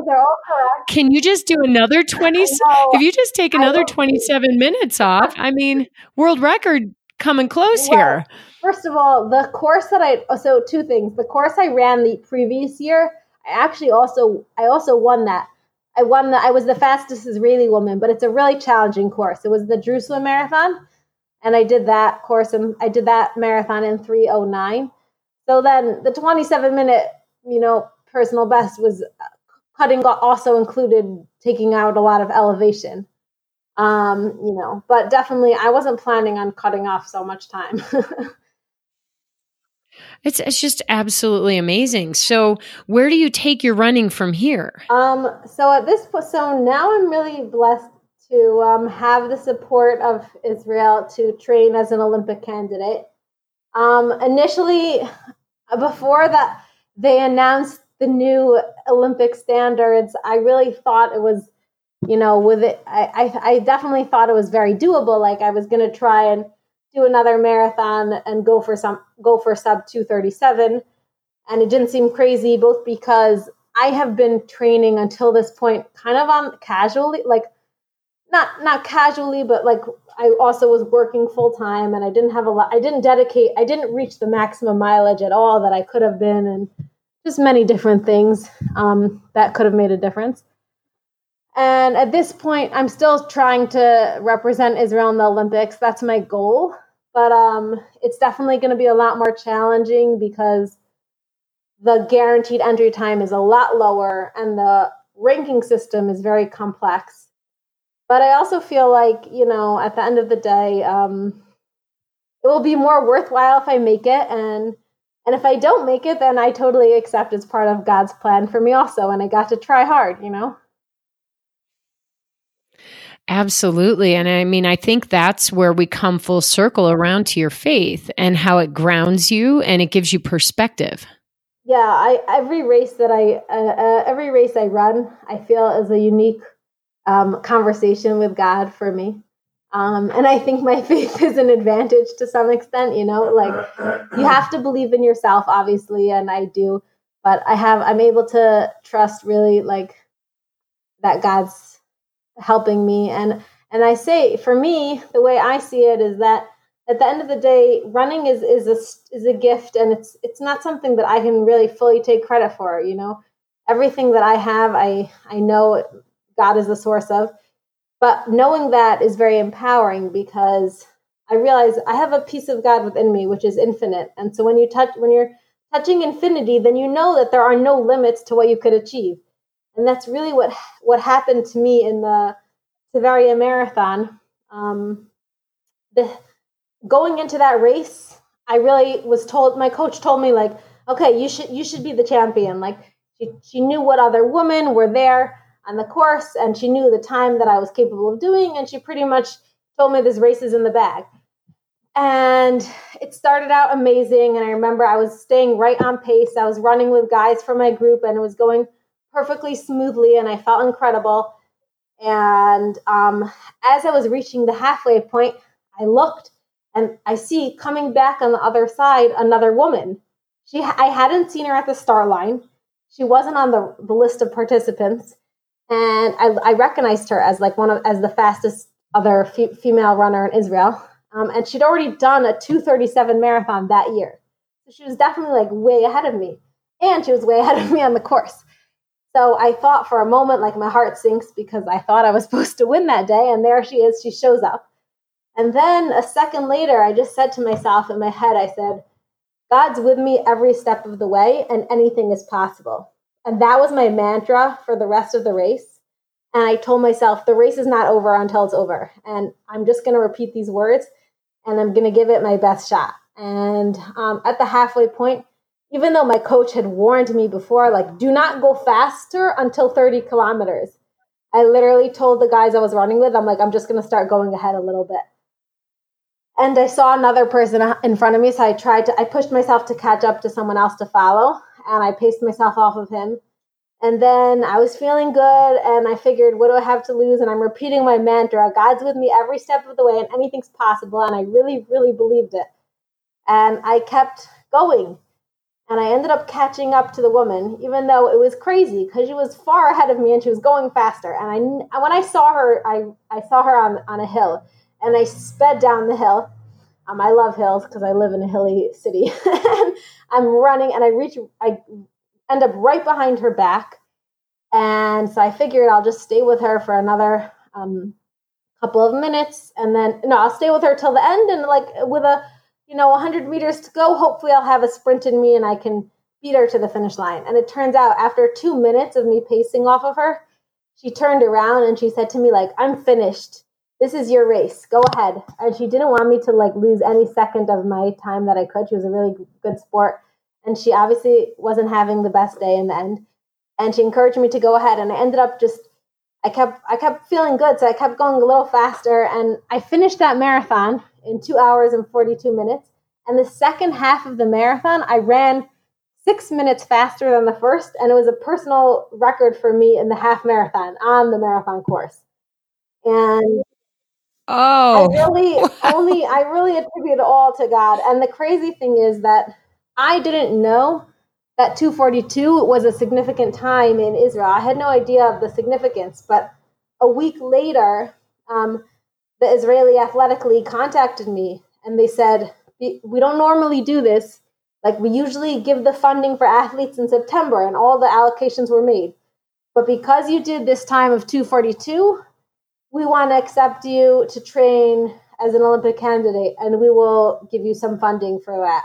are all correct. Can you just do another 20? If you just take another 27 minutes off, I mean, world record coming close well, here. First of all, the course that I so two things. The course I ran the previous year, I actually also I also won that. I won the I was the fastest Israeli woman, but it's a really challenging course. It was the Jerusalem Marathon, and I did that course and I did that marathon in 309. So then the 27 minute, you know, personal best was cutting also included taking out a lot of elevation. Um, you know, but definitely I wasn't planning on cutting off so much time. It's it's just absolutely amazing. So, where do you take your running from here? Um, so at this point, so now I'm really blessed to um, have the support of Israel to train as an Olympic candidate. Um, initially, before that, they announced the new Olympic standards. I really thought it was, you know, with it, I, I, I definitely thought it was very doable. Like I was going to try and do another marathon and go for some go for sub 237 and it didn't seem crazy both because I have been training until this point kind of on casually like not not casually but like I also was working full time and I didn't have a lot I didn't dedicate I didn't reach the maximum mileage at all that I could have been and just many different things um, that could have made a difference and at this point, I'm still trying to represent Israel in the Olympics. That's my goal. But um, it's definitely going to be a lot more challenging because the guaranteed entry time is a lot lower and the ranking system is very complex. But I also feel like, you know, at the end of the day, um, it will be more worthwhile if I make it. And and if I don't make it, then I totally accept it's part of God's plan for me also. And I got to try hard, you know? Absolutely. And I mean, I think that's where we come full circle around to your faith and how it grounds you and it gives you perspective. Yeah, I every race that I uh, uh, every race I run, I feel is a unique um, conversation with God for me. Um, and I think my faith is an advantage to some extent. You know, like you have to believe in yourself, obviously, and I do. But I have I'm able to trust really like that God's helping me. And and I say for me the way I see it is that at the end of the day running is is a is a gift and it's it's not something that I can really fully take credit for you know? Everything that I have I I know God is the source of. But knowing that is very empowering because I realize I have a piece of God within me which is infinite. And so when you touch when you're touching infinity then you know that there are no limits to what you could achieve and that's really what what happened to me in the Tveria Marathon. Um, the going into that race, I really was told. My coach told me like, okay, you should you should be the champion. Like she she knew what other women were there on the course, and she knew the time that I was capable of doing, and she pretty much told me this race is in the bag. And it started out amazing, and I remember I was staying right on pace. I was running with guys from my group, and it was going perfectly smoothly and I felt incredible. And um, as I was reaching the halfway point, I looked and I see coming back on the other side another woman. She, I hadn't seen her at the star line. She wasn't on the, the list of participants, and I, I recognized her as like one of as the fastest other female runner in Israel. Um, and she'd already done a 237 marathon that year, so she was definitely like way ahead of me, and she was way ahead of me on the course. So I thought for a moment, like my heart sinks because I thought I was supposed to win that day. And there she is, she shows up. And then a second later, I just said to myself in my head, I said, God's with me every step of the way, and anything is possible. And that was my mantra for the rest of the race. And I told myself, the race is not over until it's over. And I'm just going to repeat these words and I'm going to give it my best shot. And um, at the halfway point, even though my coach had warned me before, like, do not go faster until 30 kilometers. I literally told the guys I was running with, I'm like, I'm just going to start going ahead a little bit. And I saw another person in front of me, so I tried to, I pushed myself to catch up to someone else to follow, and I paced myself off of him. And then I was feeling good and I figured, what do I have to lose? And I'm repeating my mantra God's with me every step of the way and anything's possible. And I really, really believed it. And I kept going. And I ended up catching up to the woman, even though it was crazy because she was far ahead of me and she was going faster. And I, when I saw her, I, I saw her on, on a hill and I sped down the hill. Um, I love hills because I live in a hilly city. I'm running and I reach, I end up right behind her back. And so I figured I'll just stay with her for another um, couple of minutes. And then, no, I'll stay with her till the end. And like with a, you know, 100 meters to go, hopefully I'll have a sprint in me and I can beat her to the finish line. And it turns out after two minutes of me pacing off of her, she turned around and she said to me, like, I'm finished. This is your race. Go ahead. And she didn't want me to like lose any second of my time that I could. She was a really good sport and she obviously wasn't having the best day in the end and she encouraged me to go ahead and i ended up just i kept i kept feeling good so i kept going a little faster and i finished that marathon in two hours and 42 minutes and the second half of the marathon i ran six minutes faster than the first and it was a personal record for me in the half marathon on the marathon course and Oh, I really only I really attribute it all to God. And the crazy thing is that I didn't know that 242 was a significant time in Israel. I had no idea of the significance, but a week later, um, the Israeli Athletic League contacted me and they said, We don't normally do this. Like, we usually give the funding for athletes in September, and all the allocations were made. But because you did this time of 242, we want to accept you to train as an Olympic candidate, and we will give you some funding for that.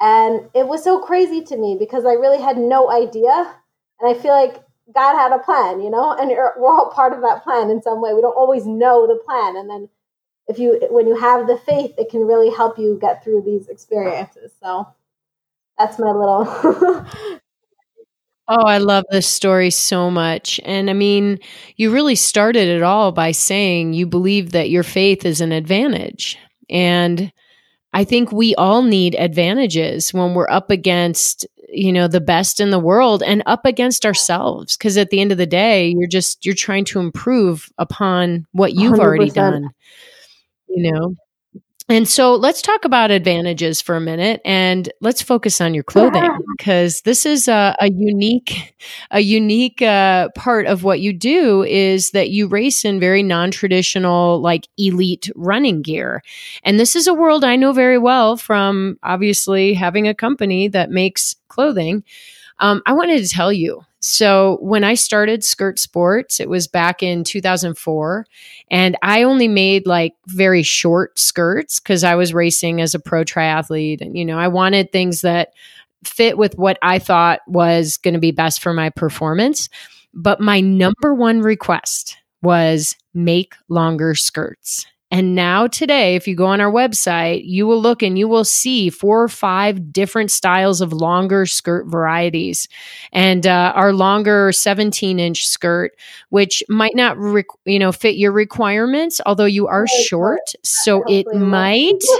And it was so crazy to me because I really had no idea. And I feel like God had a plan, you know, and we're all part of that plan in some way. We don't always know the plan. And then if you, when you have the faith, it can really help you get through these experiences. So that's my little. oh, I love this story so much. And I mean, you really started it all by saying you believe that your faith is an advantage. And I think we all need advantages when we're up against, you know, the best in the world and up against ourselves. Cause at the end of the day, you're just, you're trying to improve upon what you've 100%. already done, you know? And so let's talk about advantages for a minute and let's focus on your clothing because this is a, a, unique, a unique uh, part of what you do is that you race in very non-traditional, like elite running gear. And this is a world I know very well from obviously having a company that makes clothing. Um, I wanted to tell you so when I started Skirt Sports, it was back in 2004. And I only made like very short skirts because I was racing as a pro triathlete. And, you know, I wanted things that fit with what I thought was going to be best for my performance. But my number one request was make longer skirts. And now, today, if you go on our website, you will look and you will see four or five different styles of longer skirt varieties. And uh, our longer 17 inch skirt, which might not, re- you know, fit your requirements, although you are short. So it might.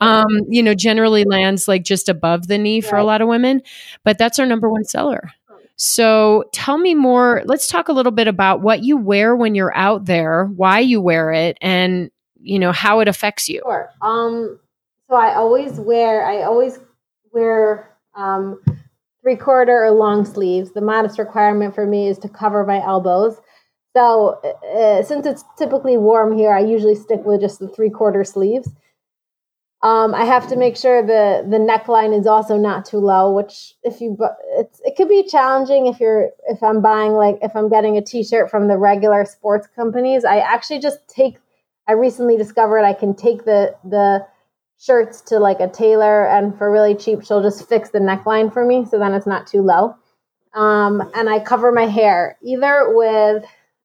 Um, you know, generally lands like just above the knee for a lot of women, but that's our number one seller. So tell me more. Let's talk a little bit about what you wear when you're out there, why you wear it, and you know how it affects you. Sure. Um so i always wear i always wear um three quarter or long sleeves. The modest requirement for me is to cover my elbows. So uh, since it's typically warm here i usually stick with just the three quarter sleeves. Um, I have to make sure the the neckline is also not too low, which if you it's it could be challenging if you're if I'm buying like if I'm getting a t-shirt from the regular sports companies. I actually just take I recently discovered I can take the the shirts to like a tailor and for really cheap she'll just fix the neckline for me so then it's not too low. Um, and I cover my hair either with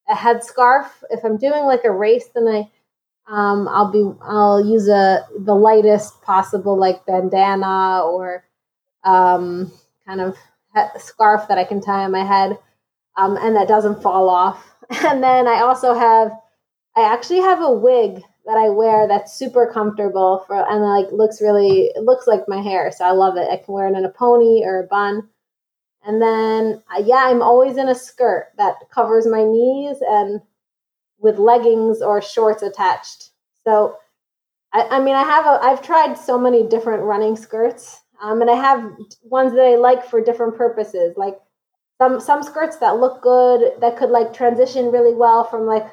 a headscarf. If I'm doing like a race, then I um, I'll be I'll use a the lightest possible like bandana or um, kind of scarf that I can tie on my head um, and that doesn't fall off. And then I also have I actually have a wig that I wear that's super comfortable for and like looks really it looks like my hair, so I love it. I can wear it in a pony or a bun. And then, uh, yeah, I'm always in a skirt that covers my knees and with leggings or shorts attached. So, I, I mean, I have a, I've tried so many different running skirts, um, and I have ones that I like for different purposes. Like some some skirts that look good that could like transition really well from like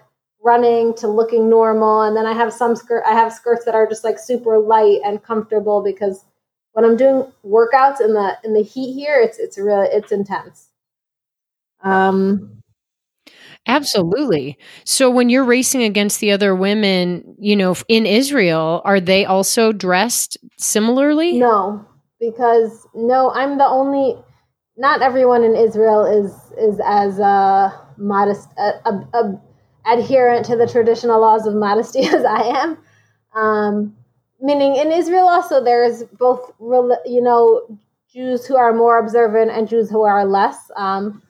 running to looking normal, and then I have some skirt I have skirts that are just like super light and comfortable because when I'm doing workouts in the in the heat here, it's it's really it's intense. Um, Absolutely. So when you're racing against the other women, you know, in Israel, are they also dressed similarly? No, because no, I'm the only. Not everyone in Israel is is as uh, modest, uh, uh, adherent to the traditional laws of modesty as I am. Um, meaning, in Israel also there's both, you know, Jews who are more observant and Jews who are less. Um,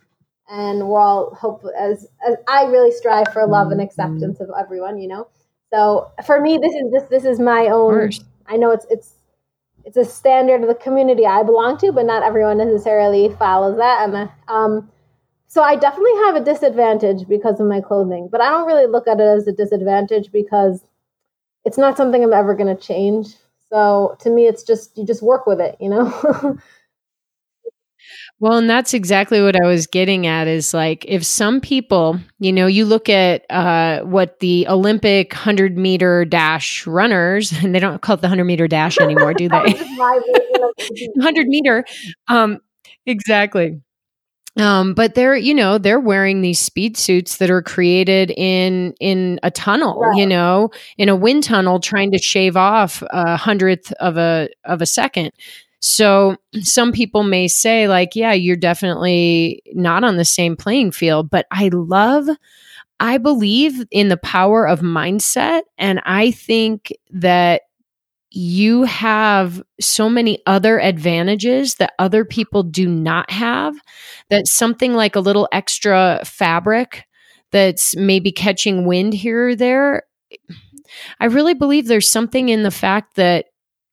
and we're all hope as, as I really strive for love and acceptance of everyone, you know. So for me, this is this this is my own. I know it's it's it's a standard of the community I belong to, but not everyone necessarily follows that. And um, so I definitely have a disadvantage because of my clothing, but I don't really look at it as a disadvantage because it's not something I'm ever going to change. So to me, it's just you just work with it, you know. Well, and that's exactly what I was getting at is like if some people, you know, you look at uh, what the Olympic 100 meter dash runners, and they don't call it the 100 meter dash anymore, do they? 100 meter. Um, exactly. Um, but they're, you know, they're wearing these speed suits that are created in in a tunnel, right. you know, in a wind tunnel, trying to shave off a hundredth of a of a second. So some people may say, like, yeah, you're definitely not on the same playing field, but I love, I believe in the power of mindset. And I think that you have so many other advantages that other people do not have. That something like a little extra fabric that's maybe catching wind here or there. I really believe there's something in the fact that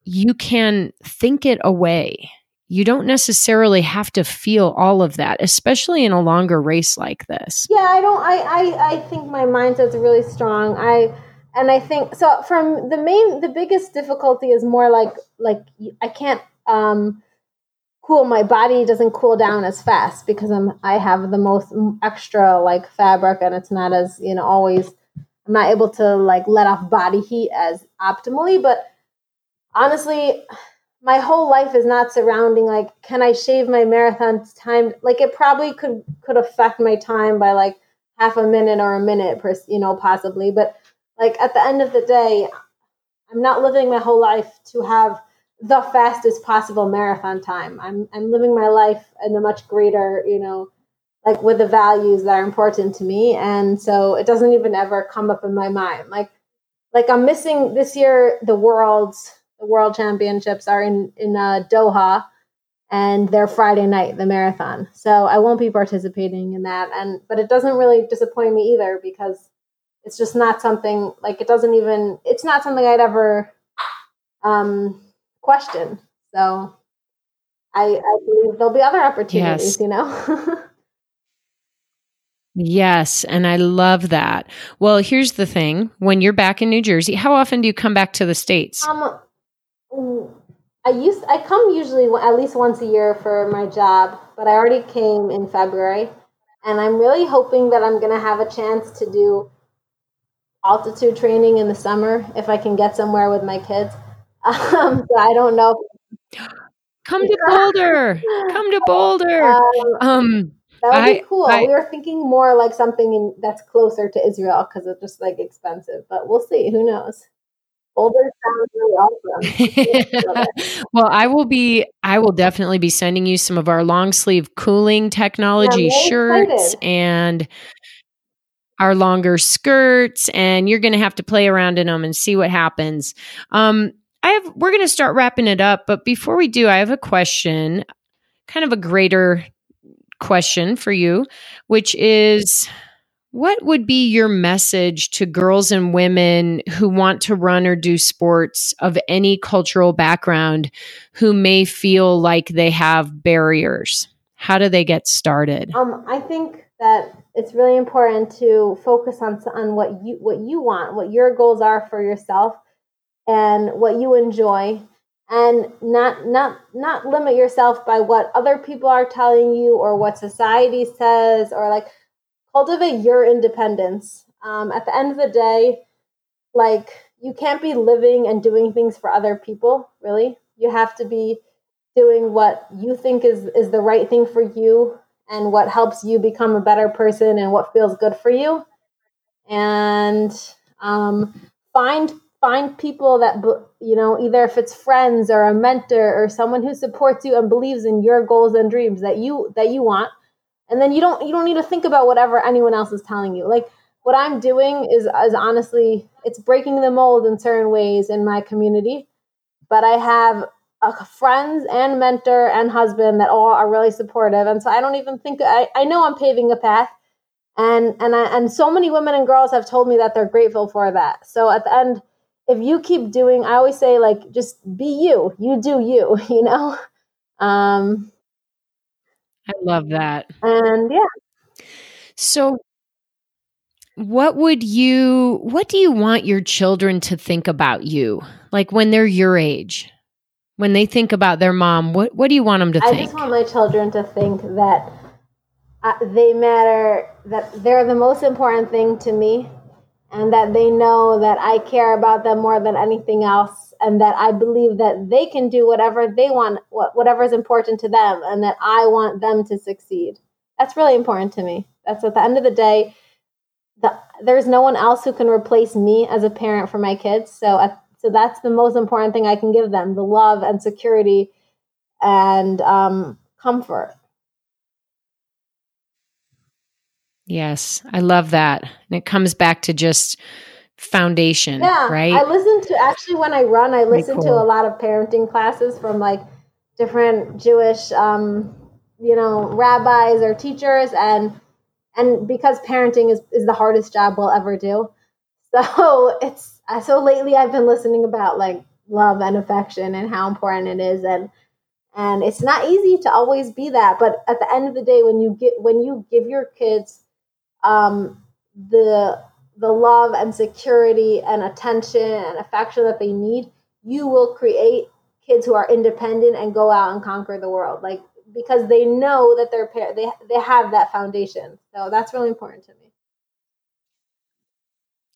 you can think it away. You don't necessarily have to feel all of that, especially in a longer race like this. Yeah, I don't. I I, I think my mindset's really strong. I and I think so. From the main, the biggest difficulty is more like like I can't um cool. My body doesn't cool down as fast because I'm I have the most extra like fabric, and it's not as you know always. I'm not able to like let off body heat as optimally, but honestly, my whole life is not surrounding like, can I shave my marathon time? Like it probably could could affect my time by like half a minute or a minute per you know possibly, but like at the end of the day, I'm not living my whole life to have the fastest possible marathon time. I'm I'm living my life in a much greater, you know, like with the values that are important to me, and so it doesn't even ever come up in my mind. Like like I'm missing this year the world's the World Championships are in in uh, Doha, and they're Friday night, the marathon. So I won't be participating in that. And but it doesn't really disappoint me either because it's just not something like it doesn't even it's not something I'd ever um, question. So I, I believe there'll be other opportunities. Yes. You know. Yes, and I love that. Well, here's the thing: when you're back in New Jersey, how often do you come back to the states? Um, I used I come usually at least once a year for my job, but I already came in February, and I'm really hoping that I'm gonna have a chance to do altitude training in the summer if I can get somewhere with my kids. Um, so I don't know. Come to Boulder. Come to Boulder. Um, um that would I, be cool. I, we were thinking more like something in, that's closer to Israel because it's just like expensive, but we'll see. Who knows? Boulder sounds really awesome. well, I will be I will definitely be sending you some of our long sleeve cooling technology yeah, shirts excited. and our longer skirts and you're going to have to play around in them and see what happens. Um I have we're going to start wrapping it up, but before we do, I have a question, kind of a greater question for you, which is what would be your message to girls and women who want to run or do sports of any cultural background who may feel like they have barriers? How do they get started? Um, I think that it's really important to focus on on what you what you want, what your goals are for yourself, and what you enjoy, and not not not limit yourself by what other people are telling you or what society says or like cultivate your independence. Um, at the end of the day, like you can't be living and doing things for other people. Really, you have to be doing what you think is is the right thing for you and what helps you become a better person and what feels good for you. And um, find find people that you know either if it's friends or a mentor or someone who supports you and believes in your goals and dreams that you that you want. And then you don't you don't need to think about whatever anyone else is telling you. Like what i'm doing is is honestly it's breaking the mold in certain ways in my community. But i have friends and mentor and husband that all are really supportive. And so I don't even think I, I know I'm paving a path. And and I, and so many women and girls have told me that they're grateful for that. So at the end, if you keep doing, I always say like just be you. You do you. You know. Um, I love that. And yeah. So what would you what do you want your children to think about you like when they're your age when they think about their mom, what what do you want them to I think? I just want my children to think that uh, they matter, that they're the most important thing to me, and that they know that I care about them more than anything else, and that I believe that they can do whatever they want, whatever is important to them, and that I want them to succeed. That's really important to me. That's at the end of the day. The, there's no one else who can replace me as a parent for my kids. So at so that's the most important thing I can give them the love and security and um, comfort. Yes, I love that. And it comes back to just foundation, yeah, right? I listen to actually when I run, I listen cool. to a lot of parenting classes from like different Jewish um, you know, rabbis or teachers and and because parenting is, is the hardest job we'll ever do. So it's so lately I've been listening about like love and affection and how important it is and and it's not easy to always be that but at the end of the day when you get when you give your kids um the the love and security and attention and affection that they need you will create kids who are independent and go out and conquer the world like because they know that their parent they they have that foundation. So that's really important to me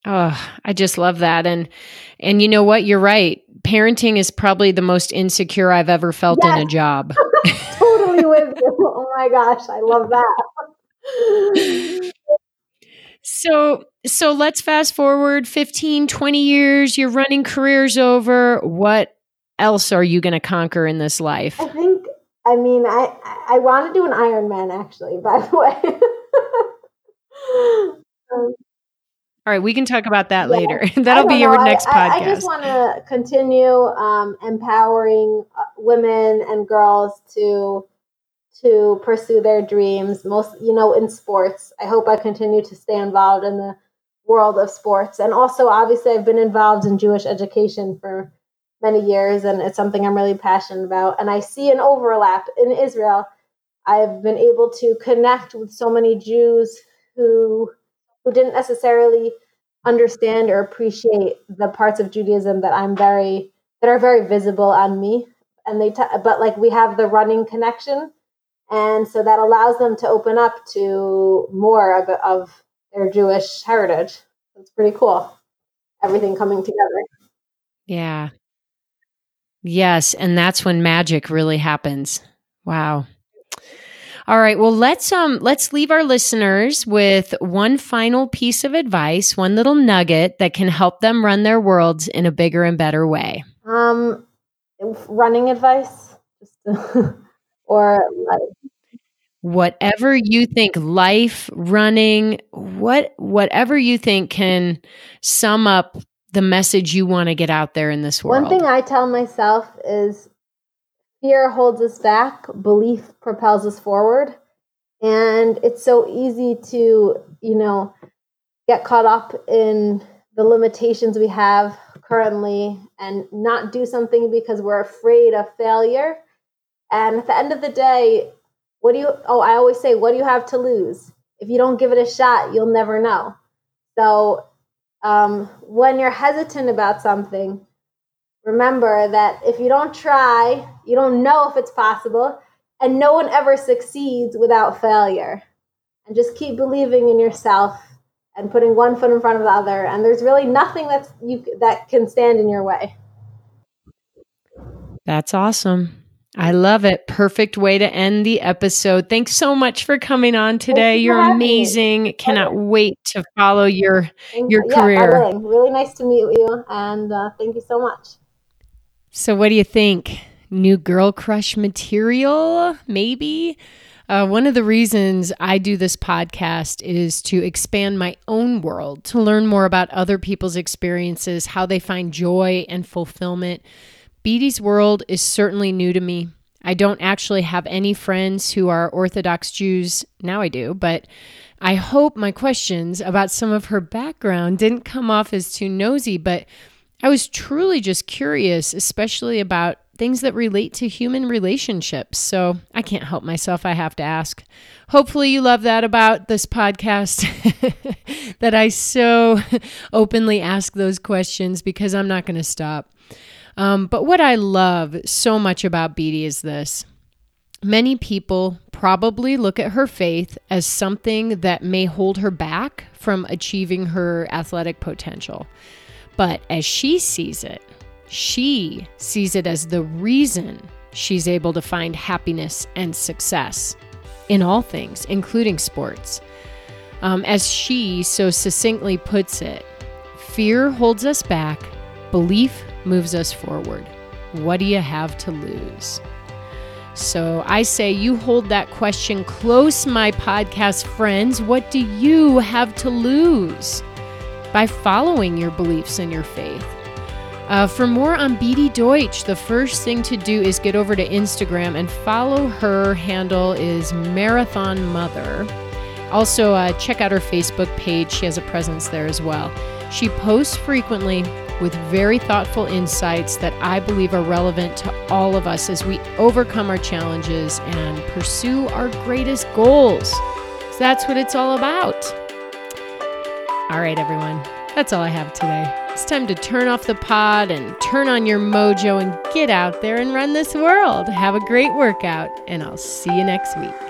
Oh, I just love that. And and you know what? You're right. Parenting is probably the most insecure I've ever felt yes. in a job. totally with you. Oh my gosh, I love that. so so let's fast forward 15, 20 years, you're running career's over. What else are you going to conquer in this life? I think I mean I I want to do an Ironman actually, by the way. um, all right, we can talk about that yeah. later. That'll be your know. next I, podcast. I, just want to continue um, empowering uh, women and girls to to pursue their dreams. Most, you know, in sports. I hope I continue to stay involved in the world of sports, and also, obviously, I've been involved in Jewish education for many years, and it's something I'm really passionate about. And I see an overlap in Israel. I've been able to connect with so many Jews who who didn't necessarily understand or appreciate the parts of Judaism that I'm very that are very visible on me and they t- but like we have the running connection and so that allows them to open up to more of, of their Jewish heritage. It's pretty cool. Everything coming together. Yeah. Yes, and that's when magic really happens. Wow. All right. Well, let's um let's leave our listeners with one final piece of advice, one little nugget that can help them run their worlds in a bigger and better way. Um running advice or like whatever you think life running what whatever you think can sum up the message you want to get out there in this world. One thing I tell myself is Fear holds us back, belief propels us forward. And it's so easy to, you know, get caught up in the limitations we have currently and not do something because we're afraid of failure. And at the end of the day, what do you, oh, I always say, what do you have to lose? If you don't give it a shot, you'll never know. So um, when you're hesitant about something, remember that if you don't try, you don't know if it's possible, and no one ever succeeds without failure. And just keep believing in yourself and putting one foot in front of the other. And there's really nothing that's you that can stand in your way. That's awesome. I love it. Perfect way to end the episode. Thanks so much for coming on today. You You're amazing. Me. Cannot wait to follow your your yeah, career. Really. really nice to meet you, and uh, thank you so much. So, what do you think? New girl crush material? Maybe. Uh, one of the reasons I do this podcast is to expand my own world, to learn more about other people's experiences, how they find joy and fulfillment Beatie's world is certainly new to me. I don't actually have any friends who are Orthodox Jews. Now I do, but I hope my questions about some of her background didn't come off as too nosy, but I was truly just curious, especially about things that relate to human relationships. So I can't help myself. I have to ask. Hopefully, you love that about this podcast that I so openly ask those questions because I'm not going to stop. Um, but what I love so much about Beatie is this. Many people probably look at her faith as something that may hold her back from achieving her athletic potential. But as she sees it, she sees it as the reason she's able to find happiness and success in all things, including sports. Um, as she so succinctly puts it, fear holds us back, belief moves us forward. What do you have to lose? So I say you hold that question close, my podcast friends. What do you have to lose by following your beliefs and your faith? Uh, for more on Beatie Deutsch, the first thing to do is get over to Instagram and follow her handle is Marathon Mother. Also, uh, check out her Facebook page. She has a presence there as well. She posts frequently with very thoughtful insights that I believe are relevant to all of us as we overcome our challenges and pursue our greatest goals. So that's what it's all about. All right, everyone, that's all I have today. It's time to turn off the pod and turn on your mojo and get out there and run this world. Have a great workout, and I'll see you next week.